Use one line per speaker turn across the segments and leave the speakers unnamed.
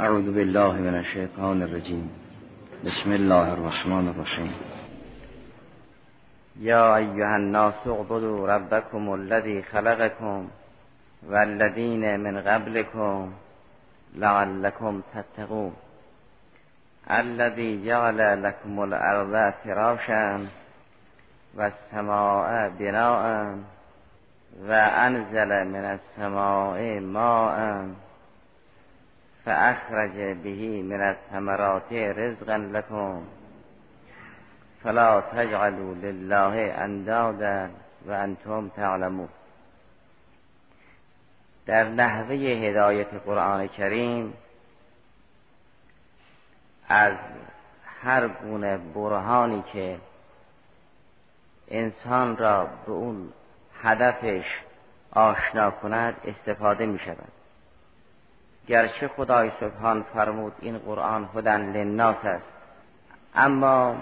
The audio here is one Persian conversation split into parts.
اعوذ بالله من الشیطان الرجیم. بسم الله الرحمن الرحیم. یا ایها الناس اعبدوا ربكم الذي خلقكم والذین من قبلكم لعلكم تتقون. الذي جعل لكم الارض فراشا والسماء بناء وانزل من السماء ماء. فأخرج به من الثمرات رزقا لكم. فلا تجعلوا لله اندادا و انتم تعلمون. در نحوه هدایت قرآن کریم از هر گونه برهانی که انسان را به اون هدفش آشنا کند استفاده می شود گرچه خدای سبحان فرمود این قرآن هدن للناس است. اما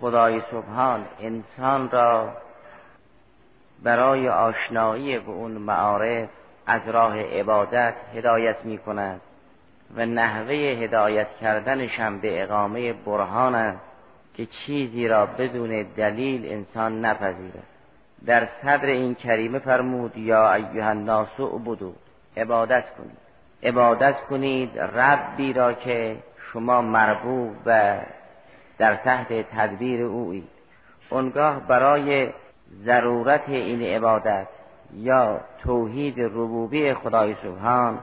خدای سبحان انسان را برای آشنایی به اون معارف از راه عبادت هدایت می کند و نحوه هدایت کردنش هم به اقامه برهان است که چیزی را بدون دلیل انسان نپذیرد. در صدر این کریمه فرمود یا ایها الناس اعبدوا. عبادت کنید. عبادت کنید ربی را که شما مربوب و در تحت تدبیر اویید اونگاه برای ضرورت این عبادت یا توحید ربوبی خدای سبحان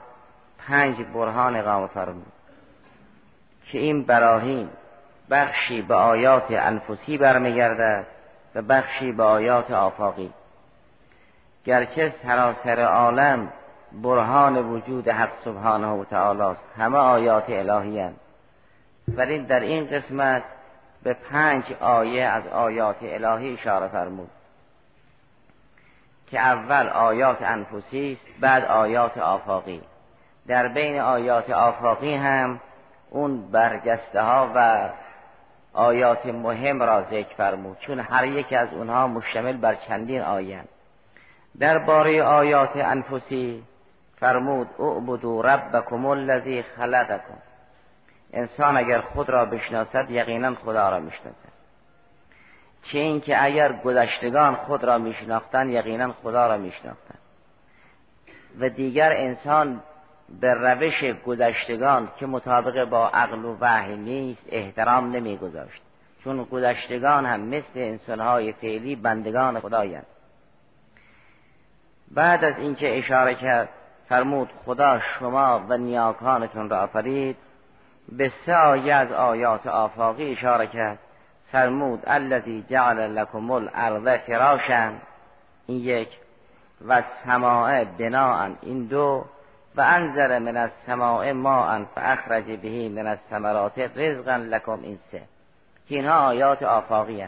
پنج برهان اقامه فرمود که این براهین بخشی به آیات انفسی برمیگردد و بخشی به آیات آفاقی. گرچه سراسر عالم برهان وجود حق سبحانه و تعالی است. همه آیات الهی هست ولی در این قسمت به پنج آیه از آیات الهی اشاره فرمود که اول آیات انفسی است بعد آیات آفاقی. در بین آیات آفاقی هم اون برجسته ها و آیات مهم را ذکر فرمود. چون هر یک از اونها مشتمل بر چندین آیه درباره آیات انفسی فرمود اعبدوا ربکم الذی خلقکم. انسان اگر خود را بشناسد یقینا خدا را می‌شناسد. چه اینکه اگر گذشتگان خود را میشناختند یقینا خدا را میشناختند. و دیگر انسان به روش گذشتگان که مطابق با عقل و وحی نیست احترام نمیگذاشت. چون گذشتگان هم مثل انسانهای فعلی بندگان خدایند. بعد از اینکه اشاره کرد فرمود خدا شما و نیاکانتون را آفرید. به سه آیه از آیات آفاقی اشاره کرد. فرمود الذی جعل لکم الارض فراشا. این یک. و سماع بناء. این دو. و انزل من السماء ماء فاخرج به من الثمرات رزقا لکم. این سه. که اینها آیات آفاقی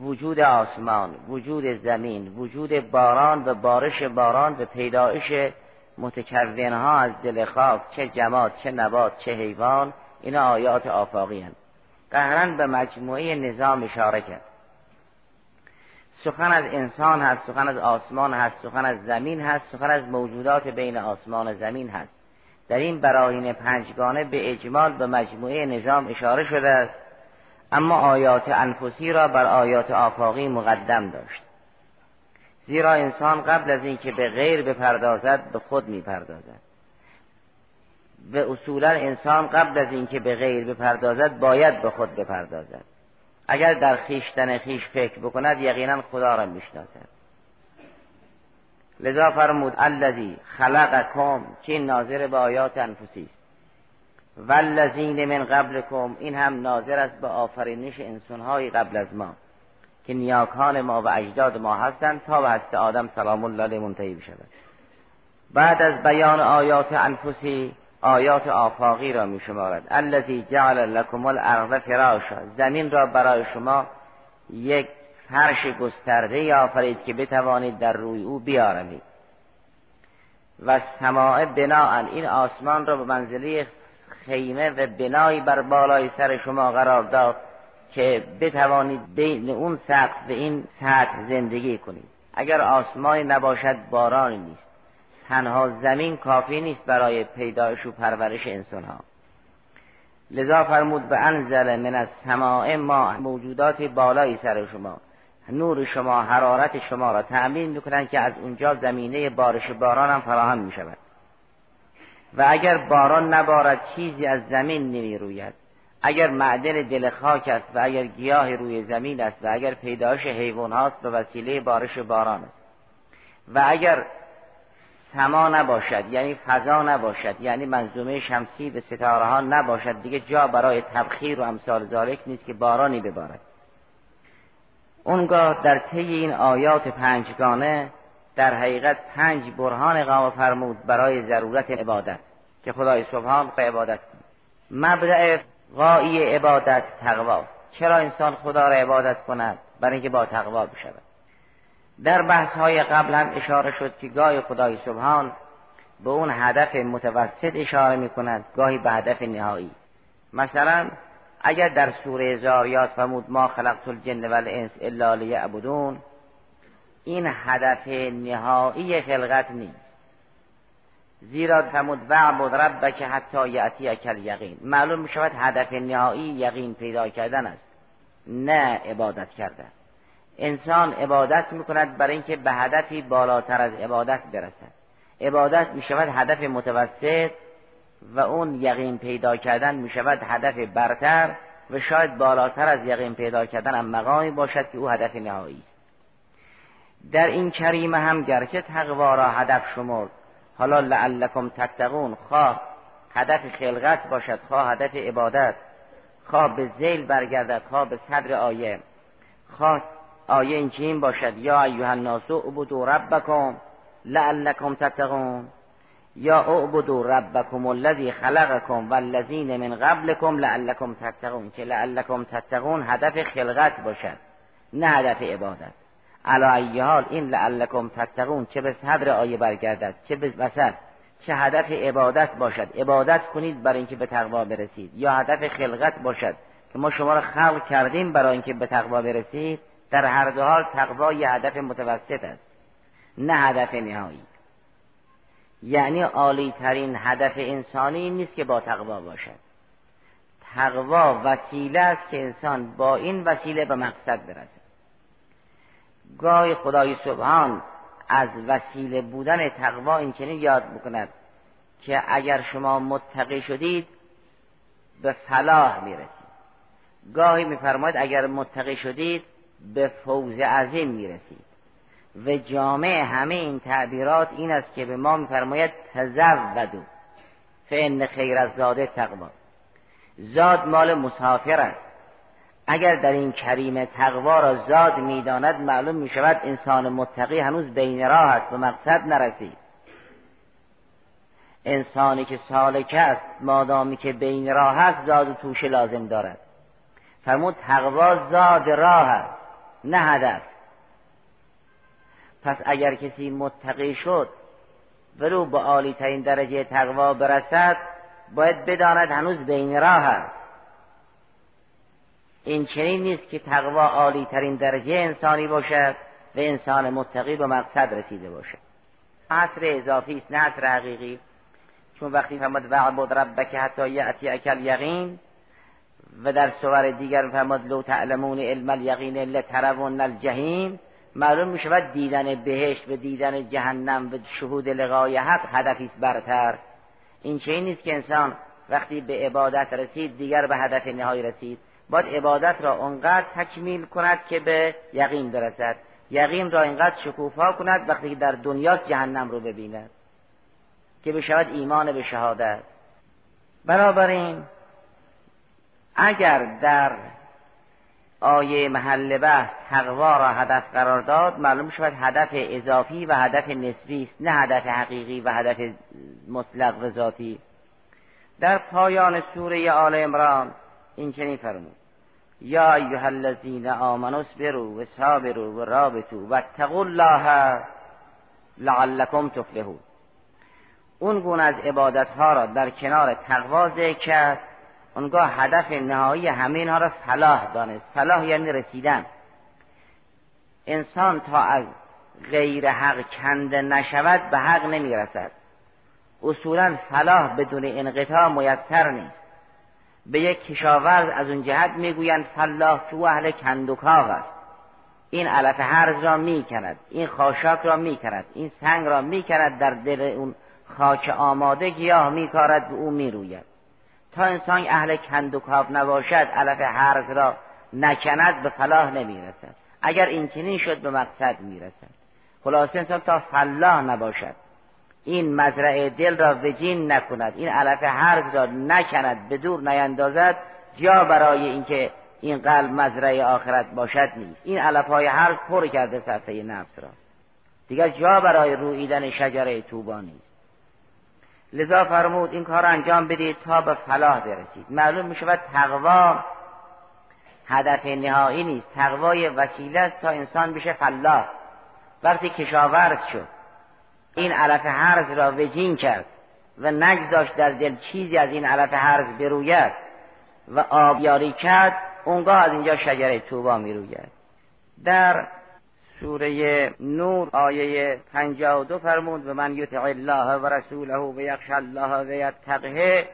وجود آسمان وجود زمین وجود باران و بارش باران و پیدایش متکونها از دل خاک چه جماد چه نبات چه حیوان اینا آیات آفاقی هستند قهرن به مجموعه نظام اشاره کرد. سخن از انسان هست سخن از آسمان هست سخن از زمین هست سخن از موجودات بین آسمان و زمین هست. در این براهین پنجگانه به اجمال به مجموعه نظام اشاره شده است. اما آیات انفسی را بر آیات آفاقی مقدم داشت. زیرا انسان قبل از اینکه به غیر بپردازد به خود می‌پردازد. و اصولا انسان قبل از اینکه به غیر بپردازد باید به خود بپردازد. اگر در خیشتن خیش فکر بکند یقینا خدا را می‌شناسد. لذا فرمود الذی خلقکم که ناظر به آیات انفسی است والذین من قبلکم این هم ناظر است به آفرینش انسانهای قبل از ما که نیاکان ما و اجداد ما هستند تا به هست آدم سلام الله علیه منتهی بشود. بعد از بیان آیات انفسی آیات آفاقی را می شمارد الذی جعل لکم الارض فراشا زمین را برای شما یک فرش گسترده آفرید که بتوانید در روی او بیارمید. و سماع بناء این آسمان را به منزله خیمه و بنایی بر بالای سر شما قرار داد که بتوانید بین اون سقف و این سطح زندگی کنید. اگر آسمانی نباشد بارانی نیست. تنها زمین کافی نیست برای پیدایش و پرورش انسان ها لذا فرمود به انزل من از سماع ما موجودات بالایی سر شما. نور شما حرارت شما را تأمین می‌کنند که از اونجا زمینه بارش باران هم فراهم می شود و اگر باران نبارد چیزی از زمین نمی روید اگر معدن دل خاک است و اگر گیاه روی زمین است و اگر پیدایش حیوان هاست به وسیله بارش باران است. و اگر سما نباشد یعنی فضا نباشد یعنی منظومه شمسی به ستاره ها نباشد دیگه جا برای تبخیر و امثال ذالک نیست که بارانی ببارد. اونگاه در طی این آیات پنجگانه در حقیقت پنج برهان قام فرمود برای ضرورت عبادت. که خدای سبحان به عبادت مبدع غایی عبادت تقوا. چرا انسان خدا را عبادت کند؟ برای اینکه با تقوا بشود. در بحث های قبل هم اشاره شد که گاهی خدای سبحان به اون هدف متوسط اشاره می کند گاهی به هدف نهایی. مثلا اگر در سوره زاریات فرمود ما خلقت الجن و الانس الا لیعبدون. این هدف نهایی خلقت نیست. زیرا فرمود وعبد ربک حتی یعطی اکل یقین معلوم می شود هدف نهایی یقین پیدا کردن است نه عبادت کردن. انسان عبادت می کند برای اینکه به هدفی بالاتر از عبادت برسد. عبادت می شود هدف متوسط و اون یقین پیدا کردن می شود هدف برتر و شاید بالاتر از یقین پیدا کردن هم مقامی باشد که او هدف نهایی است. در این کریمه هم گرچه تقوا را هدف شمرد حالا لعلکم تتقون خواه هدف خلقت باشد خواه هدف عبادت خواه به زیل برگردد خواه به صدر آیه خواه آیه این باشد یا ایوه الناس اعبدوا ربکم لعلکم تتقون یا اعبدوا ربکم الذی خلقکم والذین من قبلکم لعلکم تتقون که لعلکم تتقون هدف خلقت باشد نه هدف عبادت. علا ای حال این لعلکم تتقون چه به صدر آیه برگردد چه به وسط چه هدف عبادت باشد. عبادت کنید برای اینکه به تقوا برسید یا هدف خلقت باشد. که ما شما را خلق کردیم برای اینکه به تقوا برسید در هر دو حال تقوا یه هدف متوسط است نه هدف نهایی. یعنی عالی ترین هدف انسانی نیست که با تقوا باشد. تقوا وسیله است که انسان با این وسیله به مقصد برسد. گاهی خدای سبحان از وسیله بودن تقوا این چنین یاد بکند که اگر شما متقی شدید به فلاح می‌رسید. گاهی میفرماید اگر متقی شدید به فوز عظیم می‌رسید. و جامع همه این تعبیرات این است که به ما میفرماید تزودو فان خیر از زاده تقوا. زاد مال مسافر است. اگر در این کریم تقوا را زاد می‌داند معلوم می شود انسان متقی هنوز بین راه است و مقصد نرسید. انسانی که سالکه است مادامی که بین راه است زاد و توش لازم دارد. فرمود تقوا زاد راه است نه هدف. پس اگر کسی متقی شد ولو به عالی ترین درجه تقوا برسد باید بداند هنوز بین راه است. این چنین نیست که تقوا عالی ترین درجه انسانی باشد و انسان متقی به مقصد رسیده باشد. عصر اضافی است نه عصر حقیقی. چون وقتی فرماد وعبد ربک حتی یأتی اکل یقین و در سور دیگر فرماد لو تعلمون علم الیقین لترون الجحیم معلوم می شود دیدن بهشت و دیدن جهنم و شهود لقای حق هدفی برتر. این چه نیست که انسان وقتی به عبادت رسید دیگر به هدف نهایی رسید. باید عبادت را اونقدر تکمیل کند که به یقین برسد. یقین را اینقدر شکوفا کند وقتی که در دنیا جهنم رو ببیند. که بشود ایمان به شهادت. بنابراین اگر در آیه محل بحث تقوا را هدف قرار داد معلوم شود هدف اضافی و هدف نسبی است نه هدف حقیقی و هدف مطلق و ذاتی. در پایان سوره آل عمران این چنین فرمود یا ایها الذین آمنوا اصبروا و صابروا و رابطوا واتقوا الله لعلکم تفلحون. اون گونه از عبادت ها را در کنار تقوا کرد. اونگاه هدف نهایی همه اینها را فلاح دانست. فلاح یعنی رسیدن. انسان تا از غیر حق کنده نشود به حق نمی‌رسد. اصولا فلاح بدون انقطاع میسر نیست. به یک کشاورز از اون جهت می‌گویند فلاح او اهل کندوکاو است. این علف هرز را می‌کند این خاشاک را می‌کند این سنگ را می‌کند در دل اون خاک آماده گیاه میکارد و او می‌روید. تا انسان اهل کندوکاو نباشد علف هرز را نکند به فلاح نمی‌رسد. اگر این چنین شد به مقصد می‌رسد. خلاصه انسان تا فلاح نباشد. این مزرعه دل را وجین نکند. این علف هرز را نکند به دور نیندازد جا برای اینکه این قلب مزرعه آخرت باشد نیست. این علف های پر کرده صفحه نفس را. دیگر جا برای رویدن شجره توبا نیست. لذا فرمود این کار انجام بدید تا به فلاح برسید. معلوم می شود تقوا هدف نهایی نیست. تقوای وسیله است تا انسان بشه فلاح. وقتی کشاورز شد این علف حرز را وجین کرد و نگذاشت در دل چیزی از این علف حرز بروید و آبیاری کرد اونگاه از اینجا شجره توبا می‌روید. در سوره نور آیه 52 فرمود و من یطع الله و رسوله و یخش الله و یتقه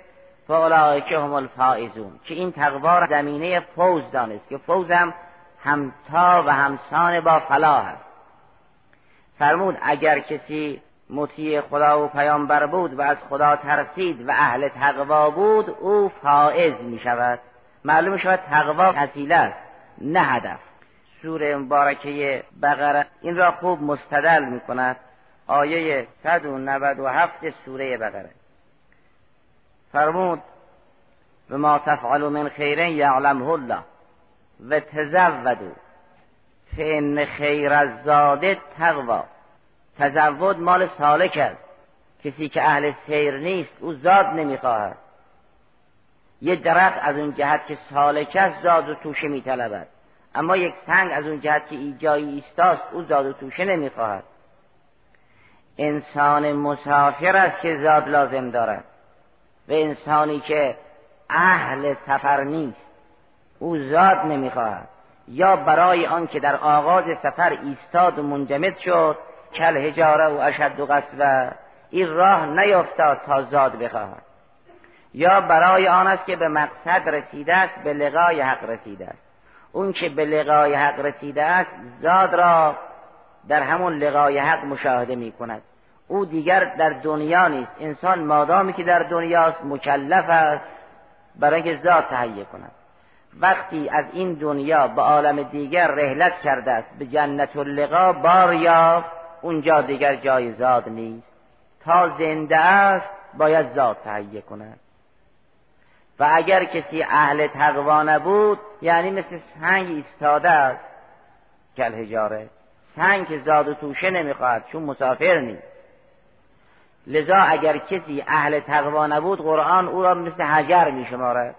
فاولئک هم الفائزون. که این تقوا زمینه فوز دانست که فوز هم همتا و همسان با فلاح است. فرمود اگر کسی مطیع خدا و پیامبر بود و از خدا ترسید و اهل تقوا بود او فائز می شود معلوم شود تقوا وسیله است نه هدف. سوره مبارکه بقره این را خوب مستدل می کند آیه 197 سوره بقره. فرمود و ما تفعلوا من خیر یعلمه الله و تزودوا فان خیر الزاد تقوا تزود مال سالک است. کسی که اهل سیر نیست او زاد نمی‌خواهد. یه درخت از اون جهت که سالک است زاد و توشه میطلبد. اما یک سنگ از اون جهت که ایجایی ایستاست او زاد و توشه نمی‌خواهد. انسان مسافر است که زاد لازم دارد. و انسانی که اهل سفر نیست او زاد نمی‌خواهد. یا برای آن که در آغاز سفر ایستاد و منجمد شد کل هجاره و اشد و قصوه این راه نیفتاد تا زاد بخواهد. یا برای آن است که به مقصد رسیده است به لقای حق رسیده است. اون که به لقای حق رسیده است زاد را در همون لقای حق مشاهده می کند او دیگر در دنیا نیست. انسان مادامی که در دنیاست مکلف است برای اینکه زاد تهیه کند. وقتی از این دنیا به عالم دیگر رهلت کرده است به جنت اللقا بار یافت اونجا دیگر جای زاد نیست. تا زنده است باید زاد تهیه کند. و اگر کسی اهل تقوا نبود یعنی مثل سنگ ایستاده است. کل هجاره. سنگ زاد و توشه نمی‌خواهد چون مسافر نیست. لذا اگر کسی اهل تقوا نبود قرآن او را مثل حجر میشمارد.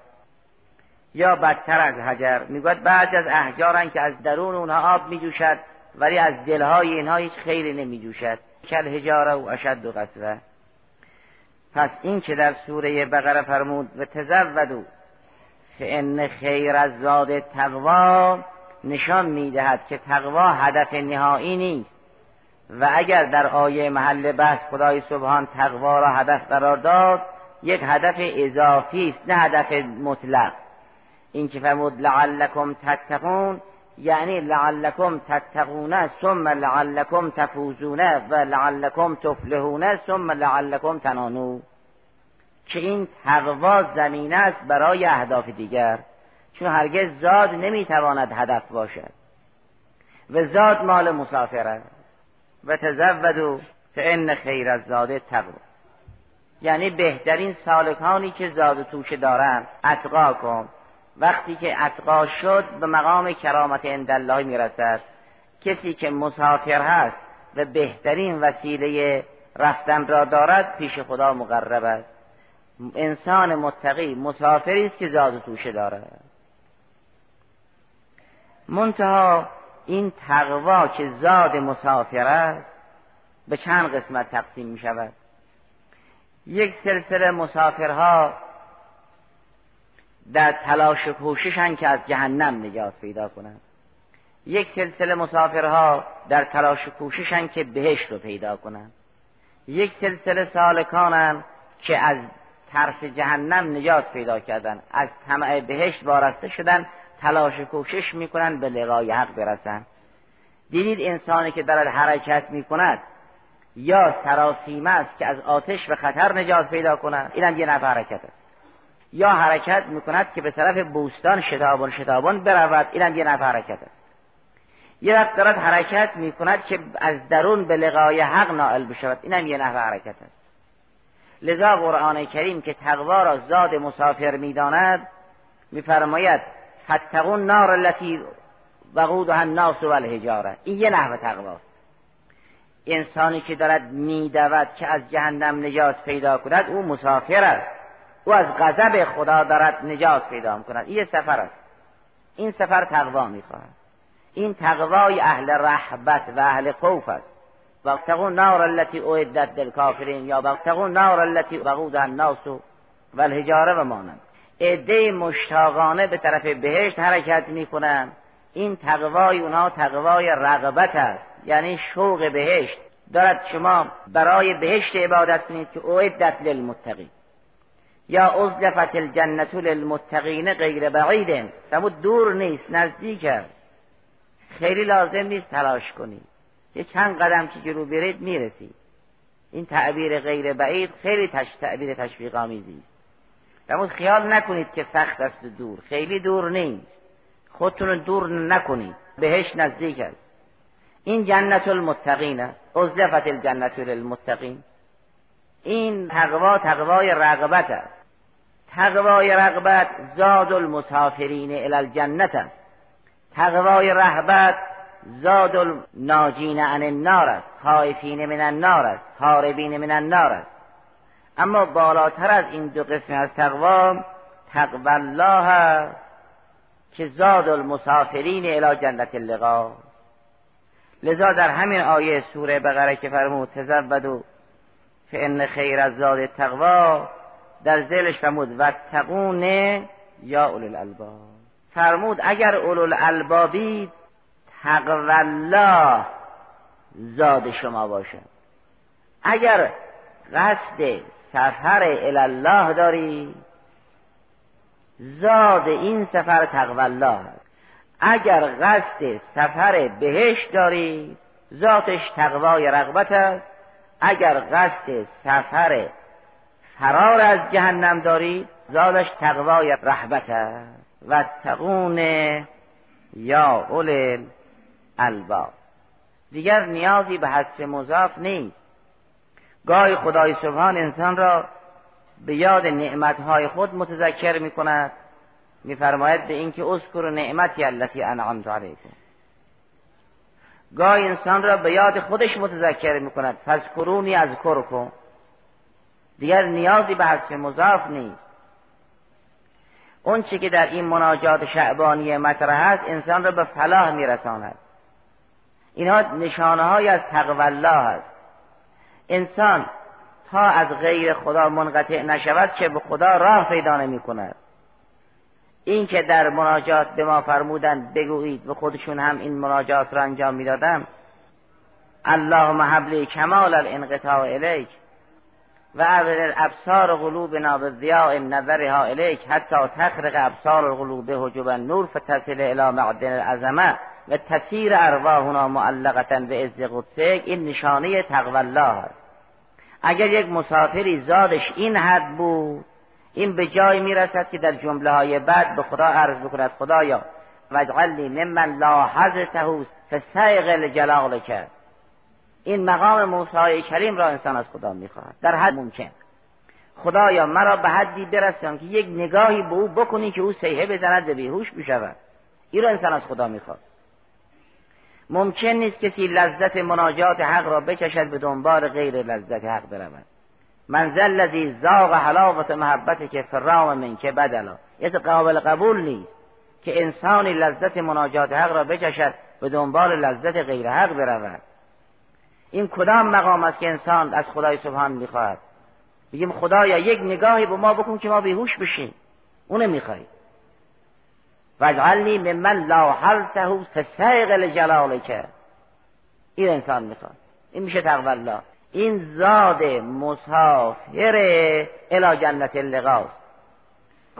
یا بدتر از حجر. می‌گوید بعد از احجارن که از درون اونها آب میجوشد ولی از دلهای اینها هیچ خیری نمی جوشد کل هجاره و اشد و قصوه پس این که در سوره بقره فرمود و تزودو ان خیر از زاد تقوا نشان می‌دهد که تقوا هدف نهایی نیست. و اگر در آیه محل بحث خدای سبحان تقوا را هدف قرار داد یک هدف اضافی است نه هدف مطلق. این که فرمود لعلکم تتقون یعنی لعلکم تتقون ثم لعلکم تفوزون و لعلکم تفلحون ثم لعلکم تنانو که این تقوا زمینه است برای اهداف دیگر. چون هرگز زاد نمی‌تواند هدف باشد. و زاد مال مسافر است. و تزودو فان خیر از زاده تقوا یعنی بهترین سالکانی که زاد توشه دارند اتقا کن وقتی که اتقا شد به مقام کرامت اندالله می‌رسد. کسی که مسافر هست و بهترین وسیله رفتن را دارد پیش خدا مقرب است. انسان متقی مسافری است که زاد و توشه دارد. منتها این تقوا که زاد مسافر است به چند قسمت تقسیم می شود یک سلسله مسافرها در تلاش و کوششن که از جهنم نجات پیدا کنند یک سلسله مسافرها در تلاش و کوششن که بهشت رو پیدا کنن. یک سلسله سالکانن که از ترس جهنم نجات پیدا کردن. از طمع بهشت وارسته شدن تلاش کوشش می‌کنن به لقای حق برسن. دیدید انسانی که دارد حرکت می‌کند یا سراسیمه است که از آتش و خطر نجات پیدا کند اینم یه نفع حرکت است. یا حرکت می‌کند که به طرف بوستان شتابان شتابان برود. اینم یه نفع حرکت است یه وقت دارد حرکت می‌کند که از درون به لقای حق نائل بشود. اینم یه نحو حرکت است. لذا قرآن کریم که تقوا را زاد مسافر می‌داند میفرماید فتقون نار التي وقودها الناس والحجاره این یه نحو تقواست انسانی که دارد میدود که از جهنم نجات پیدا کند او مسافر است. او از غضب خدا دارد نجات پیدا کند این سفر است. این سفر تقوا می‌خواهد. این تقوای اهل رحبت و اهل خوف است. وقتقون نار التي اعدت للکافرین یا وقتقون نار التي وقود الناس و الحجاره و مانند عده مشتاقانه به طرف بهشت حرکت می‌کنند این تقوای اونها تقوای رغبت است. یعنی شوق بهشت. دارد شما برای بهشت عبادت کنید که اعدت للمتقین. یا ازلفت الجنت للمتقین غیر بعید. سمود دور نیست نزدیک است. خیلی لازم نیست تلاش کنید یه چند قدم که جلو برید می‌رسید این تعبیر غیر بعید خیلی تش... تعبیر تشویق آمیزی است خیال نکنید که سخت است دور. خیلی دور نیست. خودتون دور نکنید. بهش نزدیک است. این جنت المتقین است. ازلفت الجنت للمتقین. این تقوا تقوای رغبت است. تقوای رغبت زاد المسافرین الی الجنت است. تقوای رهبت زاد الناجین عن النار است. خائفین من النار است. هاربین من النار است. اما بالاتر از این دو قسم از تقوا تقوی الله است که زاد المسافرین الی جنت اللقا لذا در همین آیه سوره بقره که فرمود تزودو ان خیر از زاد تقوا در ذیلش فرمود و تقون یا اول الالباب فرمود اگر اولو الالبابی الله زاد شما باشد. اگر قصد سفر الله داری زاد این سفر الله است. اگر قصد سفر بهشت داری ذاتش تقوای رغبت است. اگر قصد سفر فرار از جهنم داری زادش تقوای رحبت و تقون یا اول الباب دیگر نیازی به حذف مضاف نیست. گاهی خدای سبحان انسان را به یاد نعمتهای خود متذکر می کند میفرماید به اینکه اذکر نعمتی التي انعمت علیکم. گاهی انسان را به یاد خودش متذکر می کند فذکرونی از کن دیگر نیازی به حذف مضاف نیست. اون چی که در این مناجات شعبانی مطرح است انسان را به فلاح میرساند. اینها نشانه های از تقوی الله است. انسان تا از غیر خدا منقطع نشود که به خدا راه پیدا نمی کند این که در مناجات به ما فرمودند بگویید و خودشون هم این مناجات را انجام می‌دادم اللهم حبلی کمال الانقطاع الیک و اول ابصار قلوبنا ضیاء نظرها الیک حتی تخرق ابصار القلوب حجب النور فتصل الى معدن العظمه و تسیر ارواحنا معلقتا به عز قدسک. این نشانه تقوی الله است. اگر یک مسافری زادش این حد بود این به جای می‌رسد که در جمله های بعد به خدا عرض بکند خدایا وجعلنی ممن لاحظته فسیغ جلال کرد این مقام موسی کریم را انسان از خدا می‌خواهد. در حد ممکن. خدایا مرا به حدی برسان که یک نگاهی به او بکنی که او سیحه بزند و بیهوش بشود این را انسان از خدا می‌خواد. ممکن نیست کسی لذت مناجات حق را بچشد به دنبال غیر لذت حق برود. منزل الذی زاغ حلاوت محبت که فرام من که بدلا. یه قابل قبول نیست که انسانی لذت مناجات حق را بچشد به دنبال لذت غیر حق برود. این کدام مقام است که انسان از خدای سبحان می‌خواهد؟ بگیم خدایا یک نگاهی به ما بکن که ما بیهوش بشیم. اونو می‌خوای واجعلنی ممن لا حلته فسیق که این انسان می‌خواد. این میشه تقوی الله. این زاد مسافر الى جنت اللقاست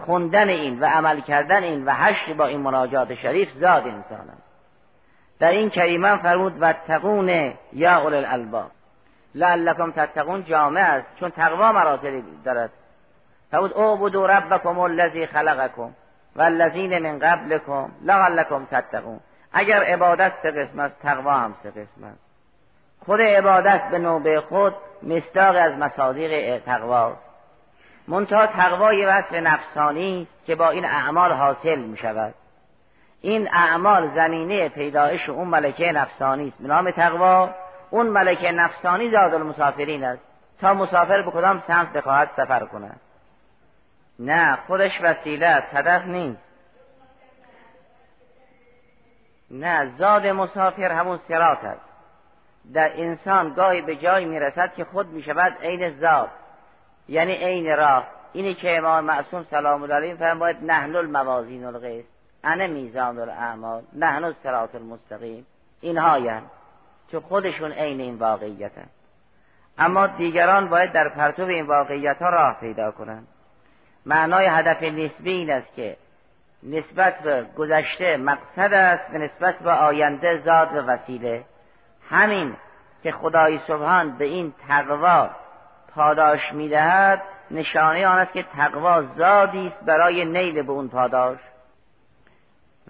خوندن این و عمل کردن این و حشر با این مناجات شریف زاد انسان است. در این کریمان فرمود و تقون یا اول الالباب. لعلکم تتقون جامع است چون تقوا مراتبی دارد. فرمود او بدو ربکم الذی خلقکم و الذین من قبلکم لعلکم تتقون. اگر عبادت سه قسم است تقوا هم سه قسم است. خود عبادت به نوبه خود مستاق از مصادیق تقواست منتها تقوا یه نفسانی که با این اعمال حاصل می شود این اعمال زمینه پیدایش اون ملکه نفسانی است به نام تقوا. اون ملکه نفسانی زاد المسافرین است. تا مسافر به کدام سمت بخواهد سفر کند؟ نه خودش وسیله است هدف نیست. نه زاد مسافر همون سرات است. در انسان گاهی به جایی می‌رسد که خود می‌شود عین زاد یعنی عین راه. اینی که امام معصوم سلام الله علیه فرماید نحن الموازین القیس انا میزان الاعمال نحن الصراط المستقیم. اینها که خودشون عین این واقعیت اما دیگران باید در پرتو این واقعیت ها راه پیدا کنند. معنای هدف نسبی این است که نسبت به گذشته مقصد است به نسبت به آینده زاد و وسیله. همین که خدای سبحان به این تقوا پاداش می‌دهد نشانه آن است که تقوا زادی است برای نیل به اون پاداش.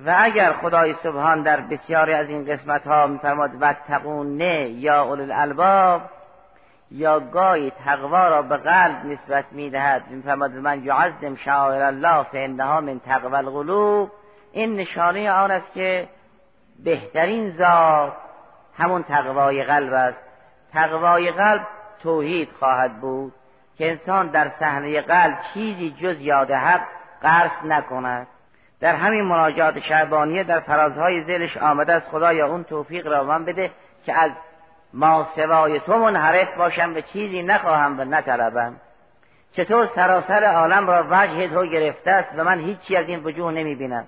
و اگر خدای سبحان در بسیاری از این قسمت ها میفرماد و تقونه یا اول الالباب یا گاهی تقوا را به قلب نسبت می‌دهد. میفرماد من یعظم شعائر الله فانها من تقوی القلوب این نشانه آن است که بهترین ذات همون تقوای قلب است. تقوای قلب توحید خواهد بود که انسان در صحنه قلب چیزی جز یاد حق قرص نکند. در همین مناجات شعبانیه در فرازهای زلش آمده از خدایا اون توفیق را من بده که از ما سوای تو منحرف باشم و چیزی نخواهم و نطلبم. چطور سراسر عالم را وجه تو گرفته است و من هیچی از این وجوه نمی بینم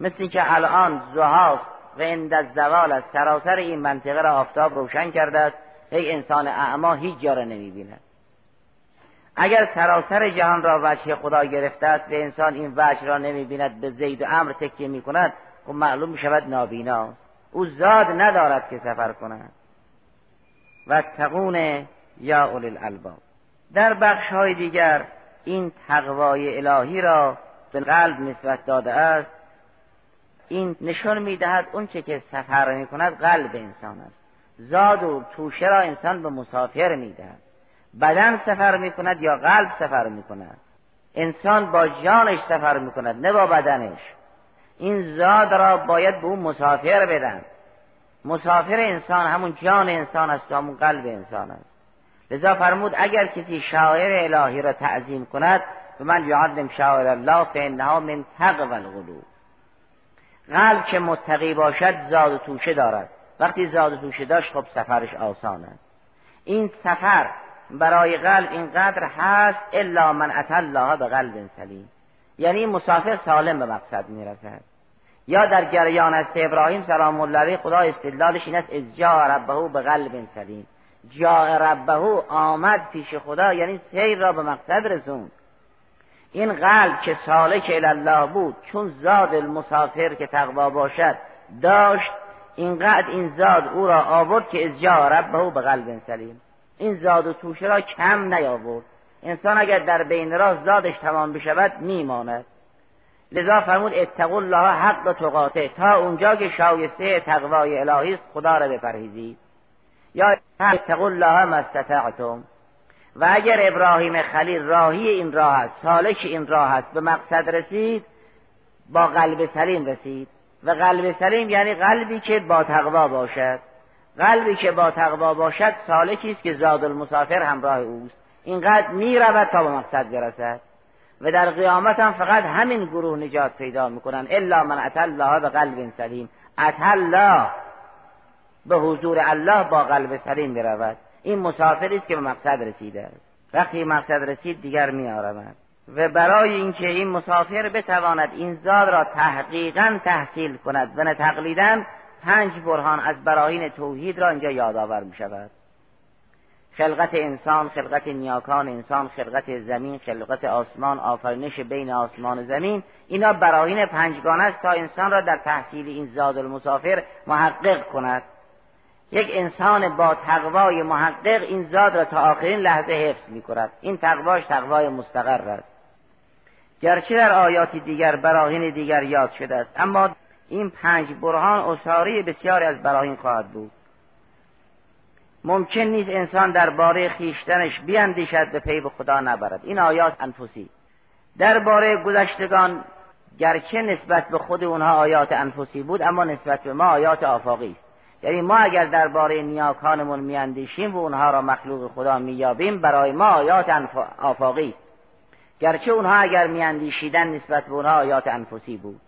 مثل اینکه الان زهاست و اند زوال است سراسر این منطقه را آفتاب روشن کرده است ای انسان اعما هیچ جا را نمی بیند اگر سراسر جهان را وجه خدا گرفته است به انسان این وجه را نمی بیند به زید و امر تکیه می کند خب معلوم می شود نابیناست. او زاد ندارد که سفر کند. و تقون یا اولی الالباب. در بخش های دیگر این تقوای الهی را به قلب نسبت داده است. این نشان می‌دهد اون چه که سفر می کند قلب انسان است. زاد و توشه را انسان به مسافر می‌دهد. بدن سفر می کند یا قلب سفر می کند انسان با جانش سفر می کند نه با بدنش. این زاد را باید به اون مسافر بدن. مسافر انسان همون جان انسان است و همون قلب انسان است. لذا فرمود اگر کسی شاعر الهی را تعظیم کند به من یعظم شاعر الله فانها من تقوى القلوب. قلب که متقی باشد زاد و توشه دارد. وقتی زاد و توشه داشت خب سفرش آسان است. این سفر برای قلب اینقدر هست الا من اتى الله به قلب سلیم. یعنی مسافر سالم به مقصد می‌رسد. یا در جریان از ابراهیم سلام الله علیه خدا استدلالش این است از جا ربه به قلب سلیم. جا ربه آمد پیش خدا یعنی سیر را به مقصد رسوند. این قلب که سالک الله بود چون زاد المسافر که تقوا باشد داشت اینقدر این زاد او را آورد که از جا ربه به قلب سلیم این زاد و توشه را کم نیاورد. انسان اگر در بین راه زادش تمام بشود میماند. لذا فرمود اتقوا الله حق تقاته تا اونجا که شایسته تقوای الهی است خدا را بپرهیزید. یا اتقوا الله ما استطعتم. و اگر ابراهیم خلیل راهی این راه است سالک این راه است به مقصد رسید با قلب سلیم رسید. و قلب سلیم یعنی قلبی که با تقوا باشد. قلبی که با تقوا باشد سالکی است که زاد المسافر همراه اوست. اینقدر می‌رود تا به مقصد برسد. و در قیامت هم فقط همین گروه نجات پیدا می‌کنن. الا من اتى الله به قلب سلیم. اتى الله به حضور الله با قلب سلیم برود. این مسافری است که به مقصد رسیده است. وقتی مقصد رسید دیگر میآرمد. و برای اینکه این مسافر بتواند این زاد را تحقیقا تحصیل کند و نه تقلیدا پنج برهان از براهین توحید را اینجا یادآور می شود خلقت انسان خلقت نیاکان انسان خلقت زمین خلقت آسمان آفرینش بین آسمان و زمین اینا براهین پنجگانه است تا انسان را در تحصیل این زاد المسافر محقق کند. یک انسان با تقوای محقق این زاد را تا آخرین لحظه حفظ می کند این تقواش تقوای مستقر است. گرچه در آیات دیگر براهین دیگر یاد شده است اما این پنج برهان اصاری بسیاری از براهین خواهد بود. ممکن نیست انسان درباره خیشتنش بیاندیشد به پی به خدا نبرد. این آیات انفسی. درباره گذشتگان گرچه نسبت به خود اونها آیات انفسی بود اما نسبت به ما آیات آفاقی است. یعنی ما اگر درباره نیاکانمون میاندیشیم و اونها را مخلوق خدا مییابیم برای ما آیات آفاقی است. گرچه اونها اگر میاندیشیدن نسبت به اونها آیات انفسی بود.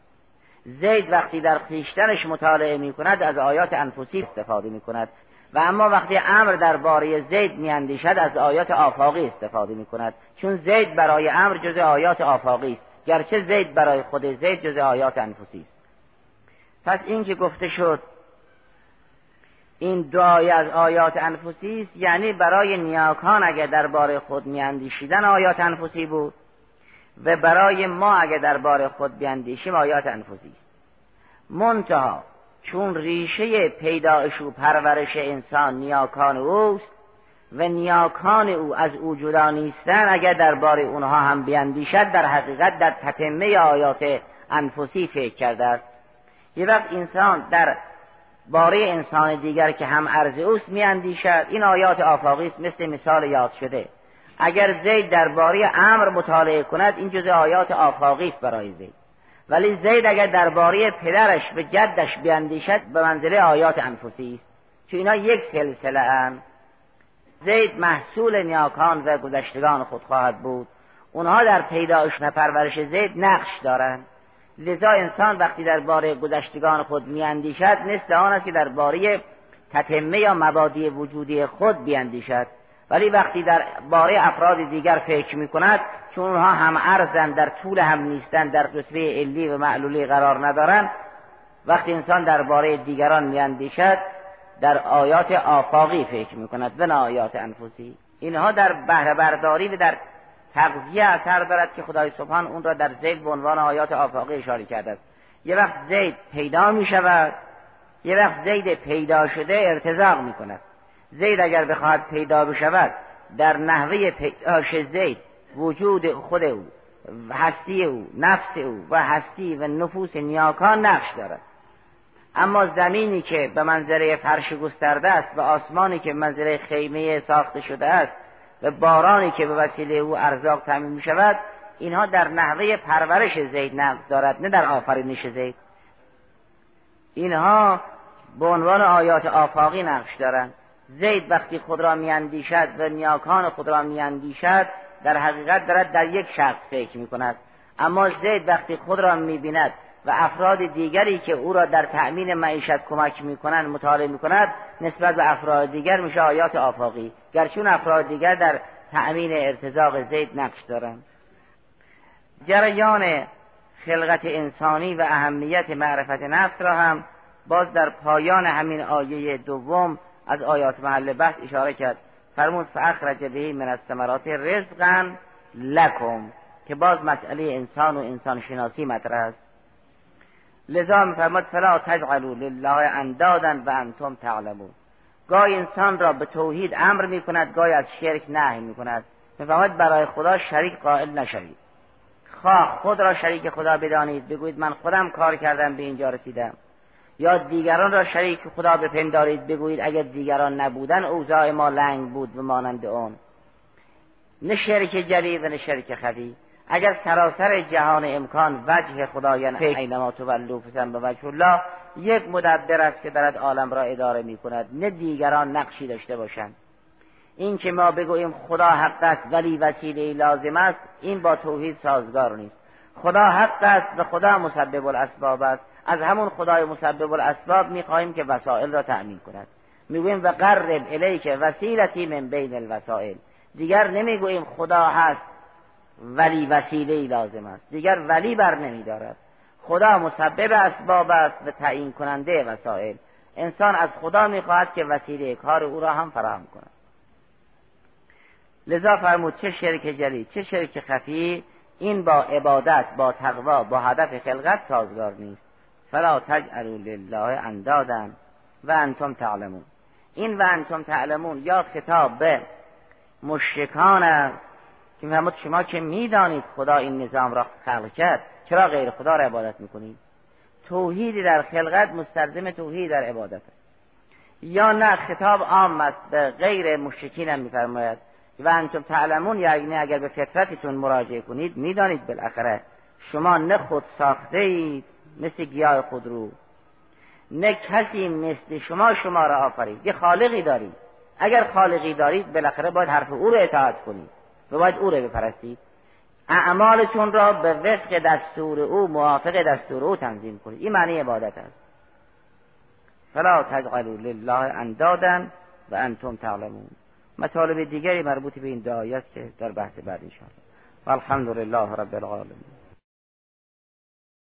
زید وقتی در خیشتنش مطالعه می کند از آیات انفسی استفاده می کند و اما وقتی امر درباره زید میاندیشد از آیات آفاقی استفاده می کند چون زید برای امر جز آیات آفاقی است. گرچه زید برای خود زید جز آیات انفسی است. پس این که گفته شد این دعای از آیات انفسی است یعنی برای نیاکان اگر درباره خود میاندیشیدن آیات انفسی بود و برای ما اگر درباره خود بیاندیشیم آیات انفسی است. منتها چون ریشه پیدایش و پرورش انسان نیاکان اوست و نیاکان او از او جدا نیستن اگر درباره اونها هم بیاندیشد در حقیقت در تتمه آیات انفسی فکر کرده است. یه وقت انسان در باره انسان دیگر که هم عرض اوست میاندیشد. این آیات آفاقی است مثل مثال یاد شده. اگر زید درباره امر مطالعه کند این جزء آیات آفاقی است برای زید. ولی زید اگر درباره پدرش به جدش بیاندیشد به منزله آیات انفسی است. چون اینا یک سلسله ان زید محصول نیاکان و گذشتگان خود خواهد بود. اونها در پیدایش و پرورش زید نقش دارند. لذا انسان وقتی درباره گذشتگان خود میاندیشد مثل آن است که درباره تتمه یا مبادی وجودی خود بیاندیشد. ولی وقتی در باره افراد دیگر فکر می کند چون اونها هم ارزن در طول هم نیستن در رتبه علی و معلولی قرار ندارن وقتی انسان درباره دیگران میاندیشد در آیات آفاقی فکر می کند و نه آیات انفسی. اینها در بهره برداری و در تغذیه اثر دارد که خدای سبحان اون را در زید به عنوان آیات آفاقی اشاره کرده است. یه وقت زید پیدا می شود یه وقت زید پیدا شده ارتزاق می کند. زید اگر بخواهد پیدا بشود در نحوه پیداش زید وجود خود او هستی او نفس او و هستی و نفوس نیاکان نقش دارد. اما زمینی که به منظره فرش گسترده است و آسمانی که منظره خیمه ساخته شده است و بارانی که به وسیله او ارزاق تامین می شود اینها در نحوه پرورش زید نقش دارد نه در آفرینش زید. اینها به عنوان آیات آفاقی نقش دارند. زید وقتی خود را میاندیشد و نیاکان خود را میاندیشد در حقیقت دارد در یک شخص فکر می کند اما زید وقتی خود را می‌بیند و افراد دیگری که او را در تأمین معیشت کمک می‌کنند مطالعه می‌کند نسبت به افراد دیگر میشه آیات آفاقی. گرچون افراد دیگر در تأمین ارتزاق زید نقش دارند. جریان خلقت انسانی و اهمیت معرفت نفس را هم باز در پایان همین آیه دوم از آیات محل بحث اشاره کرد. فرمود فاخرج به من الثمرات رزقا لکم که باز مسئله انسان و انسان شناسی مطرح است. لذا میفرماد فلا تجعلوا لله اندادا و انتم تعلمون. گاهی انسان را به توحید امر می کند گاهی از شرک نهی می کند برای خدا شریک قائل نشوید. خواه خود را شریک خدا بدانید. بگویید من خودم کار کردم به اینجا رسیدم. یا دیگران را شریک خدا بپندارید. بگویید اگر دیگران نبودن اوضاع ما لنگ بود و مانند اون نه شرک جلی و نه شرک خفی. اگر سراسر جهان امکان وجه خدایان اینما تولو فسن به وجه الله یک مدبر است که دارد عالم را اداره می کند نه دیگران نقشی داشته باشند. این که ما بگوییم خدا حق است ولی وسیله لازم است این با توحید سازگار نیست. خدا حق است و خدا مسبب الاسباب است. از همون خدای مسبب الاسباب می‌خواهیم که وسائل را تأمین کند. می‌گوییم و قرب الیک وسیلتی من بین الوسائل. دیگر نمی‌گوییم خدا هست ولی وسیله ای لازم است. دیگر ولی بر نمیدارد. خدا مسبب اسباب است و تعیین کننده وسایل. انسان از خدا می‌خواهد که وسیله کار او را هم فراهم کند. لذا فرمود چه شرک جلی چه شرک خفی این با عبادت با تقوا با هدف خلقت سازگار نیست. فلا تجعلوا لله اندادا و انتم تعلمون. این و انتم تعلمون یا خطاب به مشرکان است که میفرمود شما که می‌دانید خدا این نظام را خلق کرد چرا غیر خدا را عبادت می‌کنید توحیدی در خلقت مستلزم توحید در عبادت است. یا نه خطاب عام است به غیر مشرکین هم میفرماید. و انتم تعلمون یعنی اگر به فطرتتون مراجعه کنید می‌دانید بالاخره شما نه خود ساخته اید مثل گیاه خودرو نه کسی مثل شما شما را آفرید. یه خالقی دارید. اگر خالقی دارید بالاخره باید حرف او رو اطاعت کنید. و باید او رو بپرستید. اعمالتون را به وفق دستور او موافق دستور او تنظیم کنید. این معنی عبادت است. فلا تجعلوا لله اندادا و انتم تعلمون. مطالب دیگری مربوط به این دعایی است که در بحث بعد انشاءالله. والحمد لله رب العالمین.